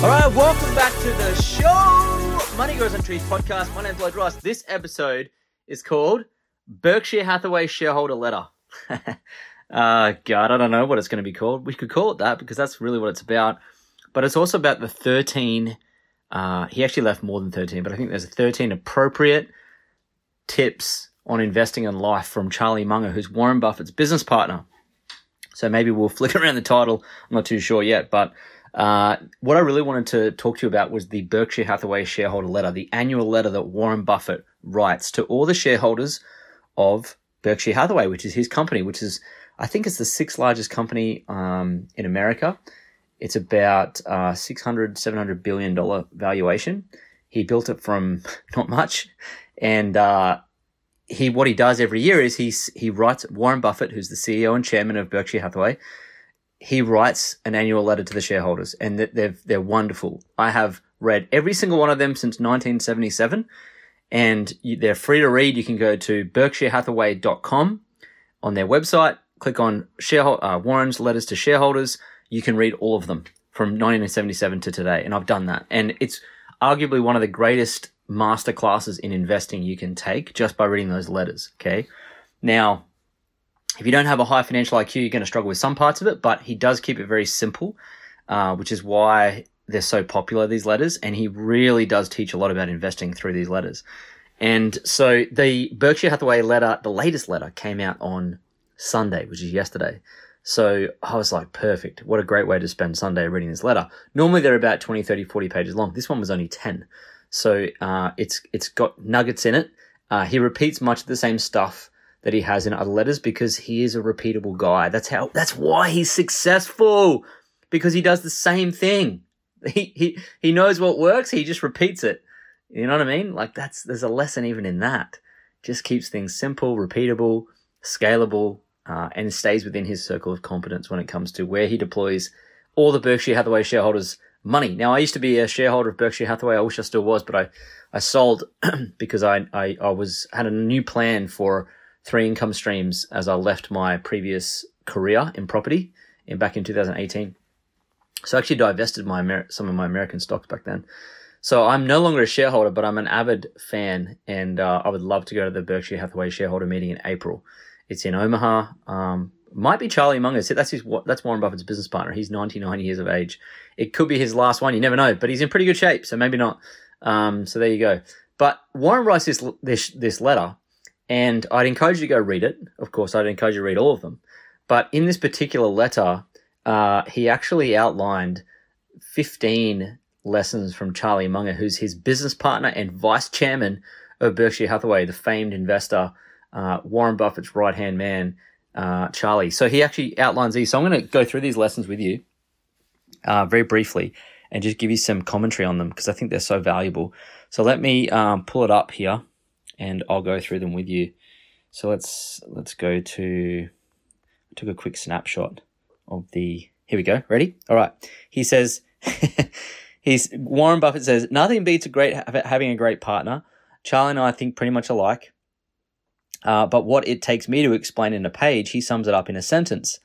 All right, welcome back to the show, Money Grows on Trees podcast. My name's Lloyd Ross. This episode is called Berkshire Hathaway Shareholder Letter. uh, God, I don't know what it's going to be called. We could call it that because that's really what it's about. But it's also about the 13. Uh, he actually left more than 13, but I think there's 13 appropriate tips on investing in life from Charlie Munger, who's Warren Buffett's business partner. So maybe we'll flick around the title. I'm not too sure yet, but uh, what I really wanted to talk to you about was the Berkshire Hathaway shareholder letter, the annual letter that Warren Buffett writes to all the shareholders of Berkshire Hathaway, which is his company, which is, I think it's the sixth largest company um, in America. It's about uh, 600, 700 billion dollar valuation. He built it from not much. And, uh, he, what he does every year is he, he writes Warren Buffett, who's the CEO and chairman of Berkshire Hathaway, he writes an annual letter to the shareholders and they're, they're wonderful. I have read every single one of them since 1977 and they're free to read. You can go to berkshirehathaway.com on their website, click on shareholder, uh, Warren's letters to shareholders. You can read all of them from 1977 to today. And I've done that. And it's arguably one of the greatest master classes in investing you can take just by reading those letters. Okay. Now, if you don't have a high financial IQ, you're going to struggle with some parts of it, but he does keep it very simple, uh, which is why they're so popular, these letters. And he really does teach a lot about investing through these letters. And so the Berkshire Hathaway letter, the latest letter came out on Sunday, which is yesterday. So I was like, perfect. What a great way to spend Sunday reading this letter. Normally they're about 20, 30, 40 pages long. This one was only 10. So uh, it's it's got nuggets in it. Uh, he repeats much of the same stuff that he has in other letters because he is a repeatable guy. That's how that's why he's successful. Because he does the same thing. He he he knows what works, he just repeats it. You know what I mean? Like that's there's a lesson even in that. Just keeps things simple, repeatable, scalable, uh, and stays within his circle of competence when it comes to where he deploys all the Berkshire Hathaway shareholders' money. Now, I used to be a shareholder of Berkshire Hathaway. I wish I still was, but I, I sold because I, I, I was had a new plan for three income streams as I left my previous career in property in back in 2018. So I actually divested my Amer- some of my American stocks back then. So I'm no longer a shareholder, but I'm an avid fan, and uh, I would love to go to the Berkshire Hathaway shareholder meeting in April. It's in Omaha. Um, might be Charlie Munger. That's his. That's Warren Buffett's business partner. He's 99 years of age. It could be his last one. You never know. But he's in pretty good shape, so maybe not. Um, so there you go. But Warren writes this this this letter, and I'd encourage you to go read it. Of course, I'd encourage you to read all of them. But in this particular letter, uh, he actually outlined 15 lessons from Charlie Munger, who's his business partner and vice chairman of Berkshire Hathaway, the famed investor, uh, Warren Buffett's right hand man, uh, Charlie. So he actually outlines these. So I'm going to go through these lessons with you uh, very briefly and just give you some commentary on them because I think they're so valuable. So let me um, pull it up here and I'll go through them with you. So let's let's go to. I took a quick snapshot of the. Here we go. Ready? All right. He says. he's Warren Buffett says nothing beats a great having a great partner. Charlie and I think pretty much alike. Uh, but what it takes me to explain in a page, he sums it up in a sentence.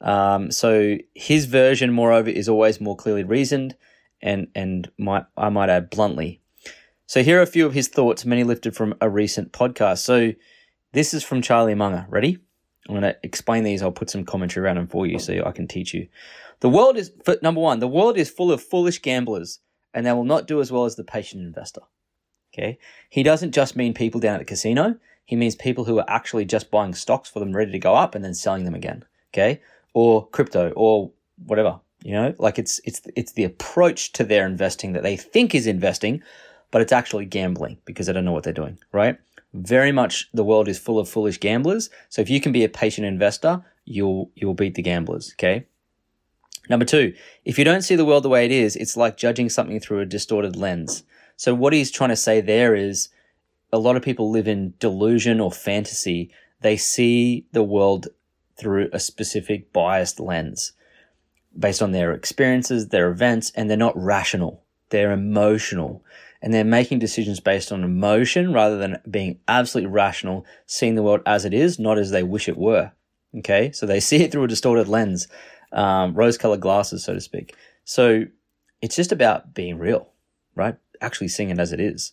Um, so his version, moreover, is always more clearly reasoned, and and might I might add bluntly. So here are a few of his thoughts, many lifted from a recent podcast. So this is from Charlie Munger. Ready? I'm going to explain these. I'll put some commentary around them for you so I can teach you. The world is number one. The world is full of foolish gamblers, and they will not do as well as the patient investor. Okay, he doesn't just mean people down at the casino. He means people who are actually just buying stocks for them ready to go up and then selling them again. Okay, or crypto or whatever. You know, like it's it's it's the approach to their investing that they think is investing, but it's actually gambling because they don't know what they're doing. Right? Very much the world is full of foolish gamblers. So if you can be a patient investor, you'll you'll beat the gamblers. Okay. Number two, if you don't see the world the way it is, it's like judging something through a distorted lens. So, what he's trying to say there is a lot of people live in delusion or fantasy. They see the world through a specific biased lens based on their experiences, their events, and they're not rational. They're emotional. And they're making decisions based on emotion rather than being absolutely rational, seeing the world as it is, not as they wish it were. Okay. So they see it through a distorted lens, um, rose colored glasses, so to speak. So it's just about being real, right? Actually seeing it as it is,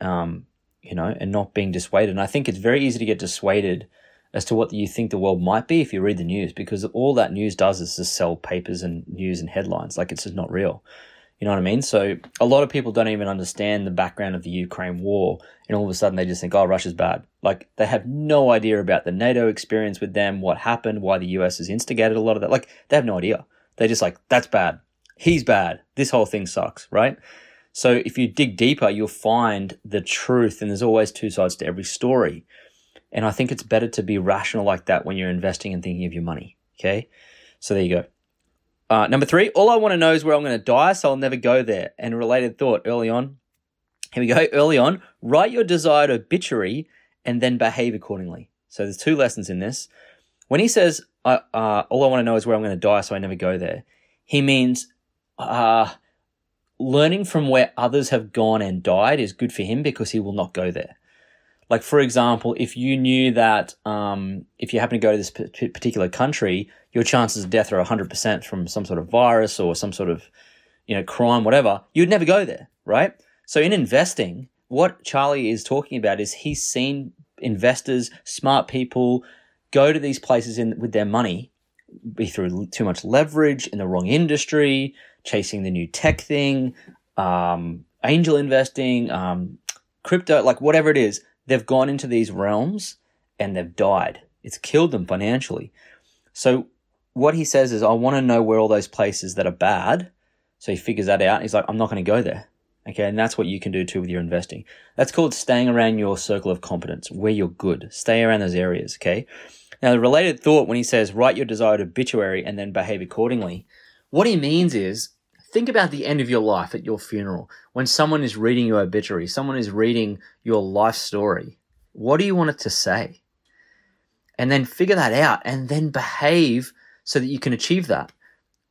um, you know, and not being dissuaded. And I think it's very easy to get dissuaded as to what you think the world might be if you read the news, because all that news does is just sell papers and news and headlines. Like it's just not real. You know what I mean? So a lot of people don't even understand the background of the Ukraine war, and all of a sudden they just think, "Oh, Russia's bad." Like they have no idea about the NATO experience with them, what happened, why the US has instigated a lot of that. Like they have no idea. They're just like, "That's bad. He's bad. This whole thing sucks." Right? So if you dig deeper, you'll find the truth, and there's always two sides to every story. And I think it's better to be rational like that when you're investing and thinking of your money. Okay. So there you go. Uh, number three, all I want to know is where I'm going to die, so I'll never go there. And related thought early on. Here we go. Early on, write your desired obituary and then behave accordingly. So there's two lessons in this. When he says, uh, uh, all I want to know is where I'm going to die, so I never go there, he means uh, learning from where others have gone and died is good for him because he will not go there. Like, for example, if you knew that um, if you happen to go to this p- particular country, your chances of death are 100% from some sort of virus or some sort of, you know, crime, whatever, you'd never go there, right? So in investing, what Charlie is talking about is he's seen investors, smart people go to these places in with their money, be through too much leverage in the wrong industry, chasing the new tech thing, um, angel investing, um, crypto, like whatever it is they've gone into these realms and they've died. It's killed them financially. So what he says is, I want to know where all those places that are bad. So he figures that out. He's like, I'm not going to go there. Okay. And that's what you can do too with your investing. That's called staying around your circle of competence, where you're good. Stay around those areas. Okay. Now, the related thought when he says, write your desired obituary and then behave accordingly, what he means is think about the end of your life at your funeral. When someone is reading your obituary, someone is reading your life story, what do you want it to say? And then figure that out and then behave so that you can achieve that,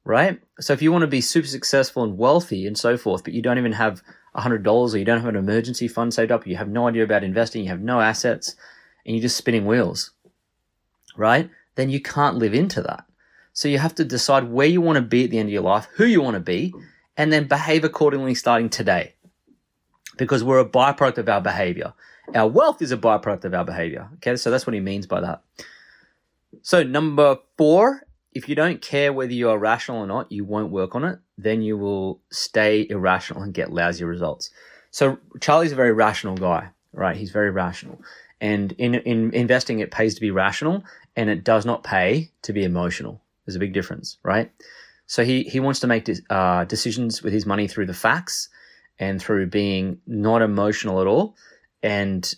right? So if you want to be super successful and wealthy and so forth, but you don't even have $100 or you don't have an emergency fund saved up, you have no idea about investing, you have no assets, and you're just spinning wheels, right? Then you can't live into that. So you have to decide where you want to be at the end of your life, who you want to be, and then behave accordingly starting today. Because we're a byproduct of our behavior. Our wealth is a byproduct of our behavior. Okay, so that's what he means by that. So, number four, if you don't care whether you are rational or not, you won't work on it, then you will stay irrational and get lousy results. So, Charlie's a very rational guy, right? He's very rational. And in, in investing, it pays to be rational and it does not pay to be emotional. There's a big difference, right? So he, he wants to make de- uh, decisions with his money through the facts and through being not emotional at all and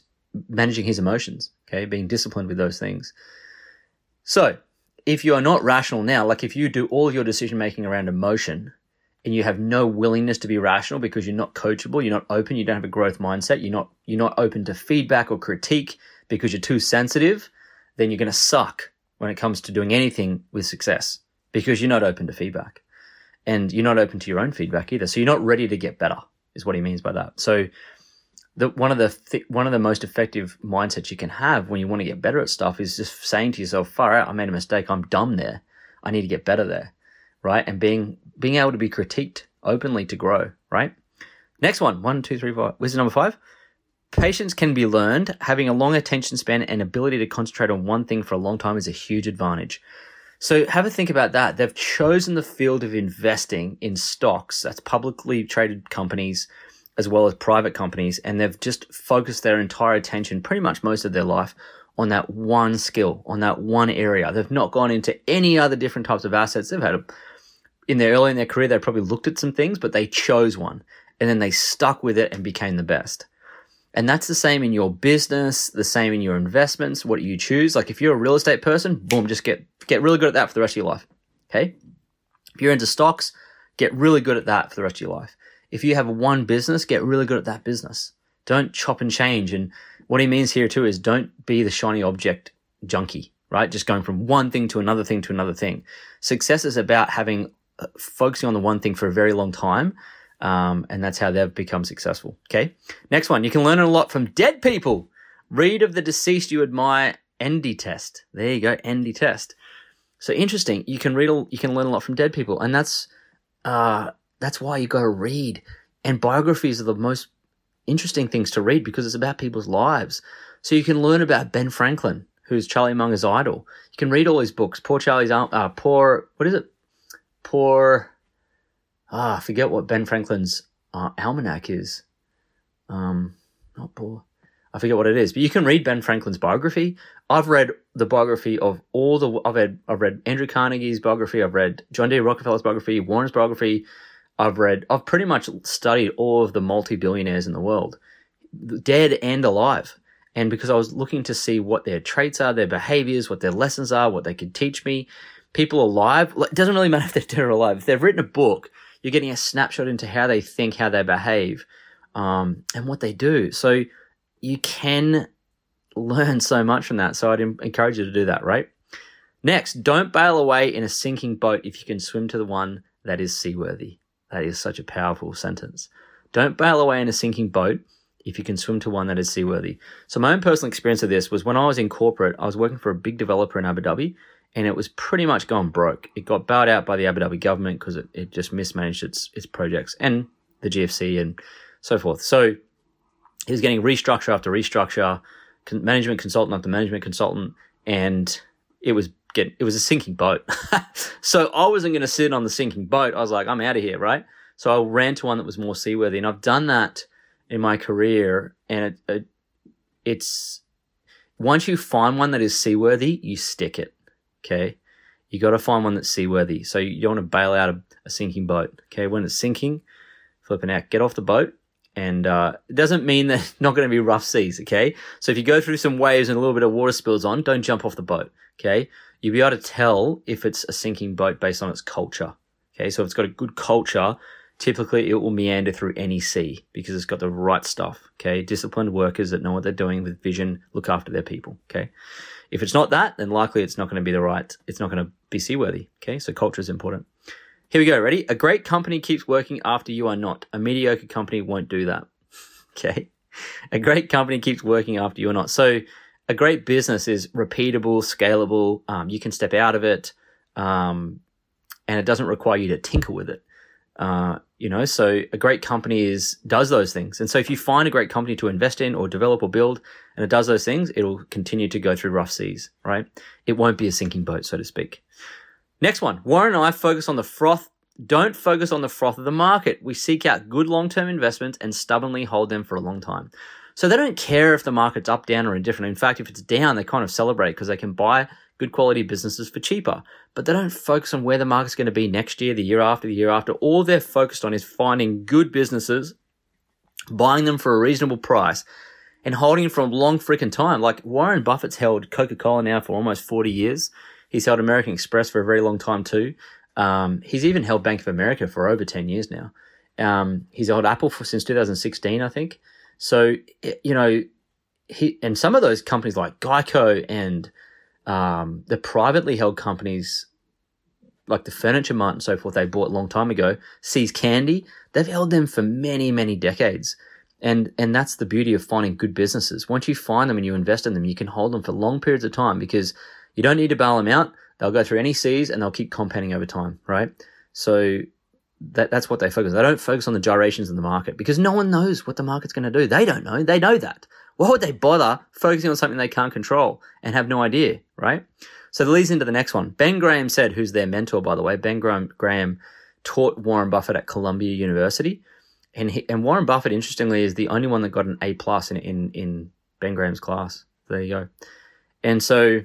managing his emotions, okay? Being disciplined with those things. So if you are not rational now, like if you do all of your decision making around emotion and you have no willingness to be rational because you're not coachable, you're not open, you don't have a growth mindset, you're not, you're not open to feedback or critique because you're too sensitive, then you're going to suck when it comes to doing anything with success because you're not open to feedback and you're not open to your own feedback either. So you're not ready to get better is what he means by that. So the, one of the th- one of the most effective mindsets you can have when you want to get better at stuff is just saying to yourself, "Far out! I made a mistake. I'm dumb there. I need to get better there." Right? And being being able to be critiqued openly to grow. Right? Next one, one, two, three, four. Where's number five? Patience can be learned. Having a long attention span and ability to concentrate on one thing for a long time is a huge advantage. So have a think about that. They've chosen the field of investing in stocks, that's publicly traded companies as well as private companies, and they've just focused their entire attention, pretty much most of their life, on that one skill, on that one area. They've not gone into any other different types of assets. They've had a, in their early in their career, they probably looked at some things, but they chose one and then they stuck with it and became the best. And that's the same in your business, the same in your investments, what you choose. Like if you're a real estate person, boom, just get get really good at that for the rest of your life. Okay? If you're into stocks, get really good at that for the rest of your life. If you have one business, get really good at that business. Don't chop and change. And what he means here too is don't be the shiny object junkie, right? Just going from one thing to another thing to another thing. Success is about having uh, focusing on the one thing for a very long time. Um, and that's how they've become successful. Okay. Next one. You can learn a lot from dead people. Read of the deceased you admire. Endy test. There you go. Endy test. So interesting. You can read. You can learn a lot from dead people, and that's uh, that's why you got to read. And biographies are the most interesting things to read because it's about people's lives. So you can learn about Ben Franklin, who's Charlie Munger's idol. You can read all his books. Poor Charlie's uh, poor. What is it? Poor. Ah, I forget what Ben Franklin's uh, almanac is. Um, not poor. I forget what it is, but you can read Ben Franklin's biography. I've read the biography of all the. I've read. I've read Andrew Carnegie's biography. I've read John D. Rockefeller's biography, Warren's biography. I've read. I've pretty much studied all of the multi-billionaires in the world, dead and alive. And because I was looking to see what their traits are, their behaviors, what their lessons are, what they could teach me, people alive. It doesn't really matter if they're dead or alive. If they've written a book, you're getting a snapshot into how they think, how they behave, um, and what they do. So you can learn so much from that. So I'd encourage you to do that, right? Next, don't bail away in a sinking boat if you can swim to the one that is seaworthy. That is such a powerful sentence. Don't bail away in a sinking boat if you can swim to one that is seaworthy. So my own personal experience of this was when I was in corporate, I was working for a big developer in Abu Dhabi and it was pretty much gone broke. It got bailed out by the Abu Dhabi government because it, it just mismanaged its its projects and the GFC and so forth. So he was getting restructure after restructure, management consultant after management consultant, and it was get it was a sinking boat. so I wasn't going to sit on the sinking boat. I was like, I'm out of here, right? So I ran to one that was more seaworthy, and I've done that in my career, and it, it, it's once you find one that is seaworthy, you stick it. Okay, you got to find one that's seaworthy. So you don't want to bail out a, a sinking boat. Okay, when it's sinking, flipping out, get off the boat. And uh, it doesn't mean that not going to be rough seas, okay? So if you go through some waves and a little bit of water spills on, don't jump off the boat, okay? You'll be able to tell if it's a sinking boat based on its culture, okay? So if it's got a good culture, typically it will meander through any sea because it's got the right stuff, okay? Disciplined workers that know what they're doing with vision, look after their people, okay? If it's not that, then likely it's not going to be the right, it's not going to be seaworthy. Okay. So culture is important. Here we go. Ready? A great company keeps working after you are not. A mediocre company won't do that. Okay. A great company keeps working after you are not. So a great business is repeatable, scalable. Um, you can step out of it. Um, and it doesn't require you to tinker with it. Uh, you know, so a great company is does those things. And so if you find a great company to invest in or develop or build, and it does those things, it'll continue to go through rough seas, right? It won't be a sinking boat, so to speak. Next one, Warren and I focus on the froth. Don't focus on the froth of the market. We seek out good long-term investments and stubbornly hold them for a long time. So they don't care if the market's up, down, or indifferent. In fact, if it's down, they kind of celebrate because they can buy good quality businesses for cheaper. But they don't focus on where the market's going to be next year, the year after, the year after. All they're focused on is finding good businesses, buying them for a reasonable price, and holding them for a long freaking time. Like Warren Buffett's held Coca Cola now for almost 40 years. He's held American Express for a very long time too. Um, he's even held Bank of America for over 10 years now. Um, he's held Apple for since 2016, I think. So, you know, he, and some of those companies like Geico and um, the privately held companies like the Furniture Mart and so forth they bought a long time ago, See's Candy, they've held them for many, many decades. And and that's the beauty of finding good businesses. Once you find them and you invest in them, you can hold them for long periods of time because you don't need to bail them out. They'll go through any seas and they'll keep compounding over time, right? So that that's what they focus. They don't focus on the gyrations in the market because no one knows what the market's going to do. They don't know. They know that. Why would they bother focusing on something they can't control and have no idea, right? So that leads into the next one. Ben Graham said, who's their mentor, by the way, Ben Graham, Graham taught Warren Buffett at Columbia University. And, he, and Warren Buffett, interestingly, is the only one that got an A plus in, in, in Ben Graham's class. There you go. And so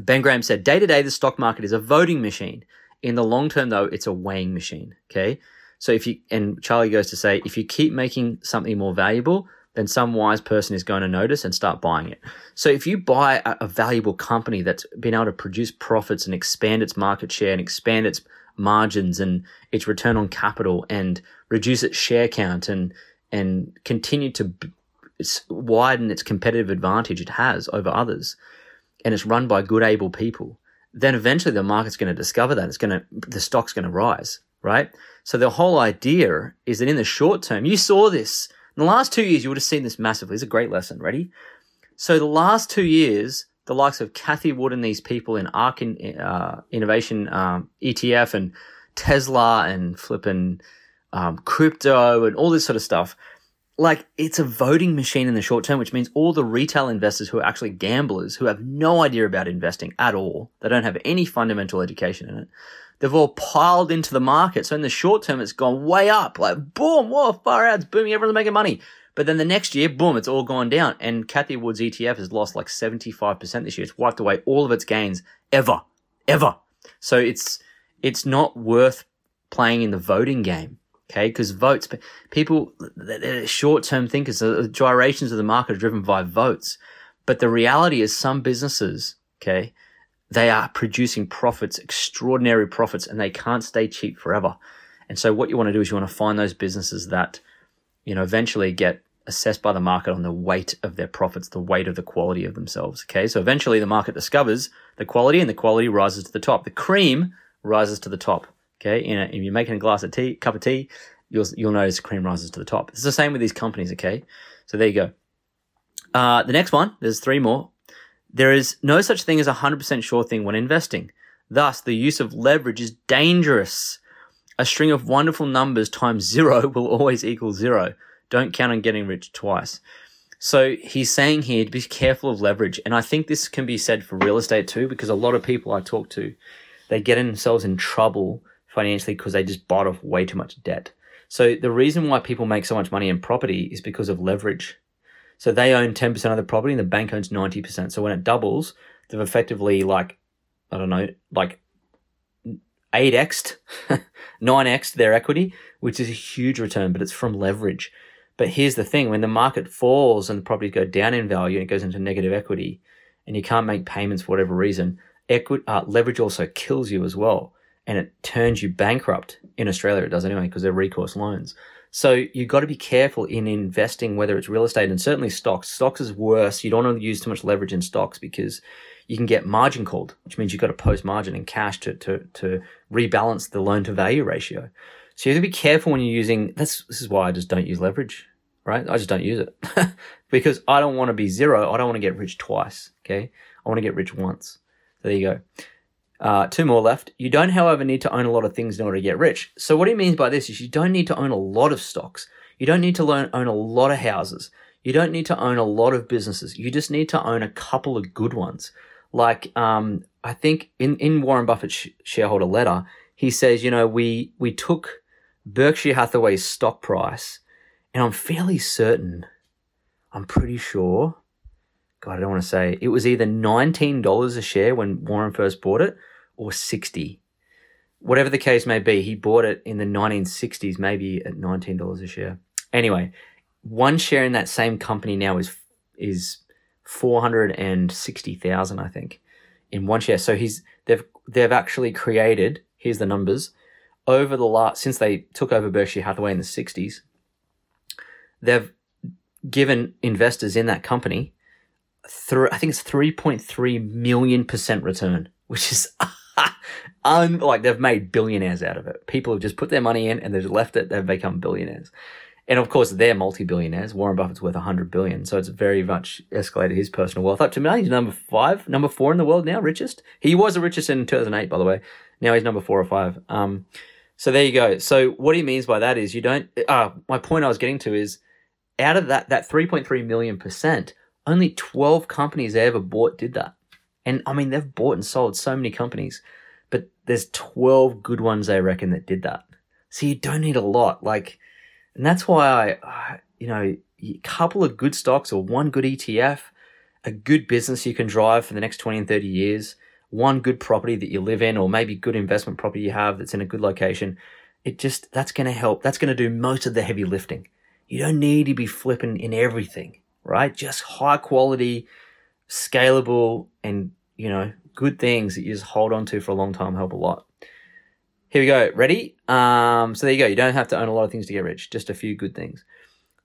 Ben Graham said, day to day, the stock market is a voting machine. In the long term, though, it's a weighing machine. Okay. So if you, and Charlie goes to say, if you keep making something more valuable, then some wise person is going to notice and start buying it. So if you buy a, a, valuable company that's been able to produce profits and expand its market share and expand its margins and its return on capital and reduce its share count and and continue to widen its competitive advantage it has over others and it's run by good able people then eventually the market's going to discover that it's going to the stock's going to rise right so the whole idea is that in the short term you saw this in the last two years you would have seen this massively it's a great lesson ready so the last two years the likes of Cathie Wood and these people in ARK in, uh, Innovation um, ETF and Tesla and flipping um, crypto and all this sort of stuff. Like it's a voting machine in the short term, which means all the retail investors who are actually gamblers who have no idea about investing at all, they don't have any fundamental education in it. They've all piled into the market. So in the short term, it's gone way up. Like boom, whoa, far out, it's booming, everyone's making money. But then the next year, boom, it's all gone down. And Cathie Wood's ETF has lost like 75% this year. It's wiped away all of its gains ever, ever. So it's, it's not worth playing in the voting game. Okay. Cause votes, people, short term thinkers, the gyrations of the market are driven by votes. But the reality is some businesses, okay, they are producing profits, extraordinary profits, and they can't stay cheap forever. And so what you want to do is you want to find those businesses that you know, eventually get assessed by the market on the weight of their profits, the weight of the quality of themselves. Okay. So eventually the market discovers the quality and the quality rises to the top. The cream rises to the top. Okay. You know, if you're making a glass of tea, cup of tea, you'll, you'll notice cream rises to the top. It's the same with these companies. Okay. So there you go. Uh, the next one, there's three more. There is no such thing as a 100% sure thing when investing. Thus, the use of leverage is dangerous. A string of wonderful numbers times zero will always equal zero. Don't count on getting rich twice. So he's saying here to be careful of leverage. And I think this can be said for real estate too, because a lot of people I talk to, they get themselves in trouble financially because they just bought off way too much debt. So the reason why people make so much money in property is because of leverage. So they own 10% of the property and the bank owns 90%. So when it doubles, they've effectively like, I don't know, like 8x, 9x their equity, which is a huge return, but it's from leverage. But here's the thing when the market falls and the properties go down in value and it goes into negative equity and you can't make payments for whatever reason, equity, uh, leverage also kills you as well. And it turns you bankrupt in Australia. It does anyway because they're recourse loans. So you've got to be careful in investing, whether it's real estate and certainly stocks. Stocks is worse. You don't want to use too much leverage in stocks because you can get margin called, which means you've got to post margin in cash to, to, to rebalance the loan to value ratio. So you have to be careful when you're using, that's, this is why I just don't use leverage, right? I just don't use it because I don't want to be zero. I don't want to get rich twice. Okay. I want to get rich once. So there you go. Uh, two more left. You don't, however, need to own a lot of things in order to get rich. So what he means by this is you don't need to own a lot of stocks. You don't need to learn, own a lot of houses. You don't need to own a lot of businesses. You just need to own a couple of good ones. Like, um, I think in, in Warren Buffett's sh- shareholder letter, he says, you know, we, we took Berkshire Hathaway's stock price and I'm fairly certain, I'm pretty sure, God, I don't want to say, it was either $19 a share when Warren first bought it or 60 Whatever the case may be, he bought it in the 1960s, maybe at $19 a share. Anyway, one share in that same company now is is 460,000, I think, in one share. So he's they've they've actually created, here's the numbers, over the last since they took over Berkshire Hathaway in the 60s, they've given investors in that company through I think it's 3.3 million percent return, which is un, like they've made billionaires out of it. People have just put their money in and they've left it, they've become billionaires. And of course, they're multi-billionaires. Warren Buffett's worth 100 billion. So it's very much escalated his personal wealth up to now. He's number five, number four in the world now, richest. He was the richest in 2008, by the way. Now he's number four or five. Um, so there you go. So what he means by that is you don't, uh, my point I was getting to is out of that, that 3.3 million percent, only 12 companies they ever bought did that. And I mean, they've bought and sold so many companies, but there's 12 good ones they reckon that did that. So you don't need a lot. Like, and that's why I, you know, a couple of good stocks or one good ETF, a good business you can drive for the next 20 and 30 years, one good property that you live in, or maybe good investment property you have that's in a good location. It just, that's going to help. That's going to do most of the heavy lifting. You don't need to be flipping in everything, right? Just high quality, scalable, and, you know, good things that you just hold on to for a long time help a lot. Here we go. Ready? Um, so there you go. You don't have to own a lot of things to get rich. Just a few good things.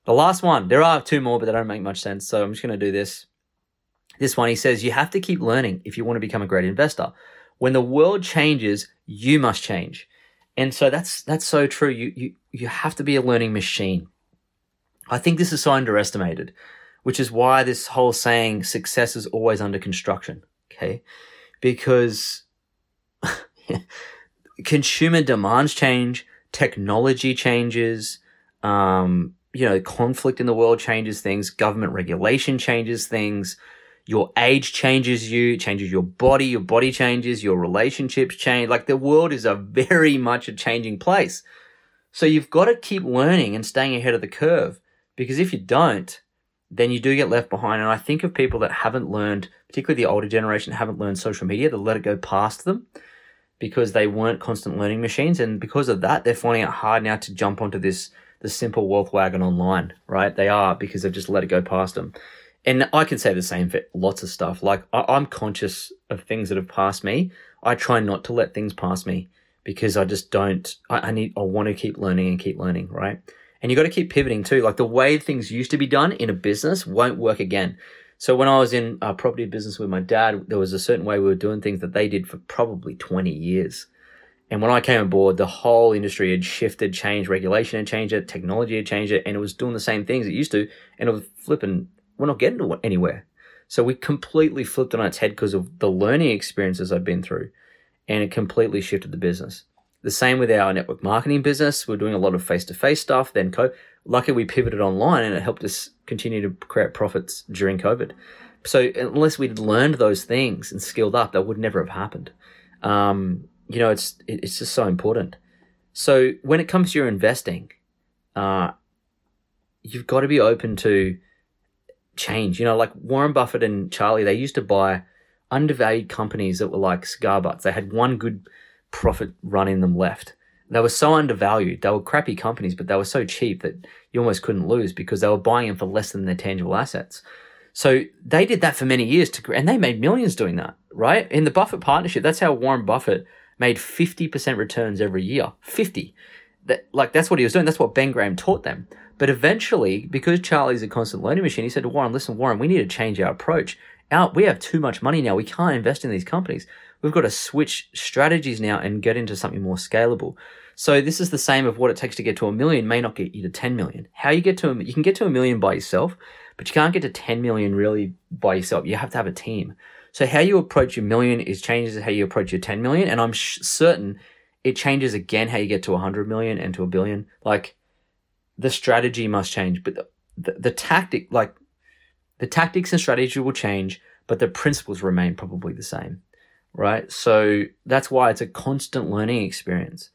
The last one. There are two more, but they don't make much sense. So I'm just going to do this. This one, he says, you have to keep learning if you want to become a great investor. When the world changes, you must change. And so that's that's so true. You you you have to be a learning machine. I think this is so underestimated, which is why this whole saying success is always under construction. Okay. Because consumer demands change, technology changes, um, you know, conflict in the world changes things, government regulation changes things, your age changes you, changes your body, your body changes, your relationships change. Like the world is a very much a changing place. So you've got to keep learning and staying ahead of the curve because if you don't, then you do get left behind. And I think of people that haven't learned, particularly the older generation, haven't learned social media, they let it go past them because they weren't constant learning machines. And because of that, they're finding it hard now to jump onto this, the simple wealth wagon online, right? They are because they've just let it go past them. And I can say the same for lots of stuff. Like I, am conscious of things that have passed me. I try not to let things pass me because I just don't, I, I need, I want to keep learning and keep learning, right? And you got to keep pivoting too. Like the way things used to be done in a business won't work again. So when I was in a property business with my dad, there was a certain way we were doing things that they did for probably 20 years. And when I came aboard, the whole industry had shifted, changed, regulation had changed it, technology had changed it, and it was doing the same things it used to, and it was flipping, we're not getting to anywhere. So we completely flipped on its head because of the learning experiences I've been through, and it completely shifted the business. The same with our network marketing business. We're doing a lot of face to face stuff. Then, luckily, we pivoted online and it helped us continue to create profits during COVID. So, unless we'd learned those things and skilled up, that would never have happened. Um, you know, it's it's just so important. So, when it comes to your investing, uh, you've got to be open to change. You know, like Warren Buffett and Charlie, they used to buy undervalued companies that were like cigar butts. They had one good profit running them left. They were so undervalued. They were crappy companies, but they were so cheap that you almost couldn't lose because they were buying them for less than their tangible assets. So they did that for many years to, and they made millions doing that, right? In the Buffett partnership, that's how Warren Buffett made 50% returns every year. 50. That, like, that's what he was doing. That's what Ben Graham taught them. But eventually, because Charlie's a constant learning machine, he said to Warren, listen, Warren, we need to change our approach. Our, we have too much money now. We can't invest in these companies. We've got to switch strategies now and get into something more scalable. So this is the same of what it takes to get to a million may not get you to 10 million. How you get to a, you can get to a million by yourself, but you can't get to 10 million really by yourself. You have to have a team. So how you approach your million is changes how you approach your 10 million. And I'm sh- certain it changes again how you get to 100 million and to a billion. Like the strategy must change, but the, the, the tactic, like the tactics and strategy will change, but the principles remain probably the same right? So that's why it's a constant learning experience.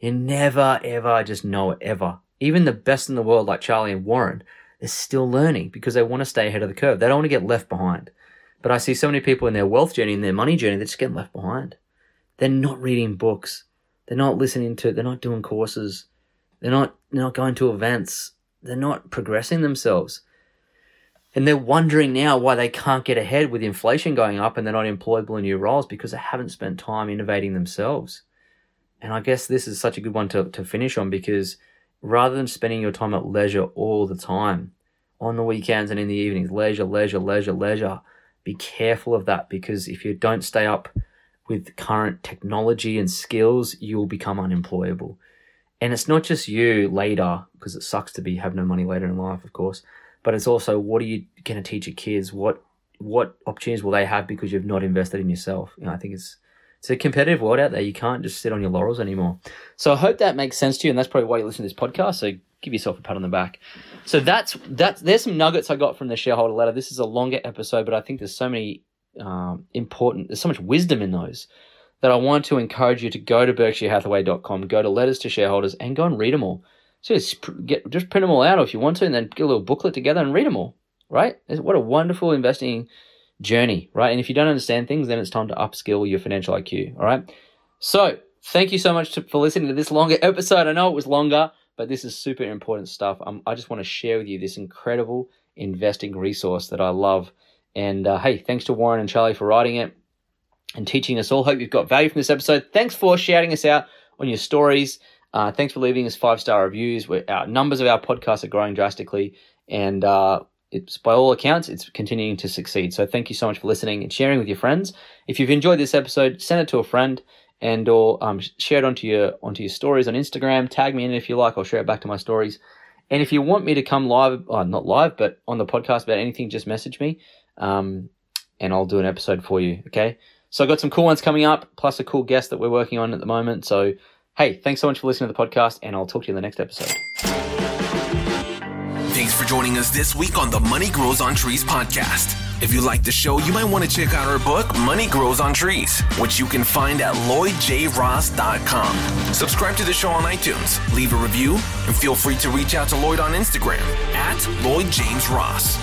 You never, ever just know it, ever. Even the best in the world, like Charlie and Warren, they're still learning because they want to stay ahead of the curve. They don't want to get left behind. But I see so many people in their wealth journey, in their money journey, they're just getting left behind. They're not reading books. They're not listening to, they're not doing courses. They're not, they're not going to events. They're not progressing themselves. And they're wondering now why they can't get ahead with inflation going up and they're not employable in new roles because they haven't spent time innovating themselves. And I guess this is such a good one to, to finish on because rather than spending your time at leisure all the time, on the weekends and in the evenings, leisure, leisure, leisure, leisure, be careful of that because if you don't stay up with current technology and skills, you will become unemployable. And it's not just you later, because it sucks to be have no money later in life, of course but it's also what are you going to teach your kids? What what opportunities will they have because you've not invested in yourself? You know, I think it's it's a competitive world out there. You can't just sit on your laurels anymore. So I hope that makes sense to you, and that's probably why you listen to this podcast. So give yourself a pat on the back. So that's that's there's some nuggets I got from the shareholder letter. This is a longer episode, but I think there's so many um, important. There's so much wisdom in those that I want to encourage you to go to BerkshireHathaway.com, go to letters to shareholders, and go and read them all. So just get just print them all out if you want to, and then get a little booklet together and read them all. Right? What a wonderful investing journey, right? And if you don't understand things, then it's time to upskill your financial IQ. All right. So thank you so much to, for listening to this longer episode. I know it was longer, but this is super important stuff. Um, I just want to share with you this incredible investing resource that I love. And uh, hey, thanks to Warren and Charlie for writing it and teaching us all. Hope you've got value from this episode. Thanks for shouting us out on your stories. Uh, thanks for leaving us five star reviews. We're, our numbers of our podcasts are growing drastically, and uh, it's by all accounts, it's continuing to succeed. So thank you so much for listening and sharing with your friends. If you've enjoyed this episode, send it to a friend and or um, share it onto your onto your stories on Instagram. Tag me in if you like. I'll share it back to my stories. And if you want me to come live, oh, not live, but on the podcast about anything, just message me, um, and I'll do an episode for you. Okay. So I've got some cool ones coming up, plus a cool guest that we're working on at the moment. So hey, thanks so much for listening to the podcast, and I'll talk to you in the next episode. Thanks for joining us this week on the Money Grows on Trees podcast. If you like the show, you might want to check out our book, Money Grows on Trees, which you can find at lloydjross.com. Subscribe to the show on iTunes, leave a review, and feel free to reach out to Lloyd on Instagram at Lloyd James Ross.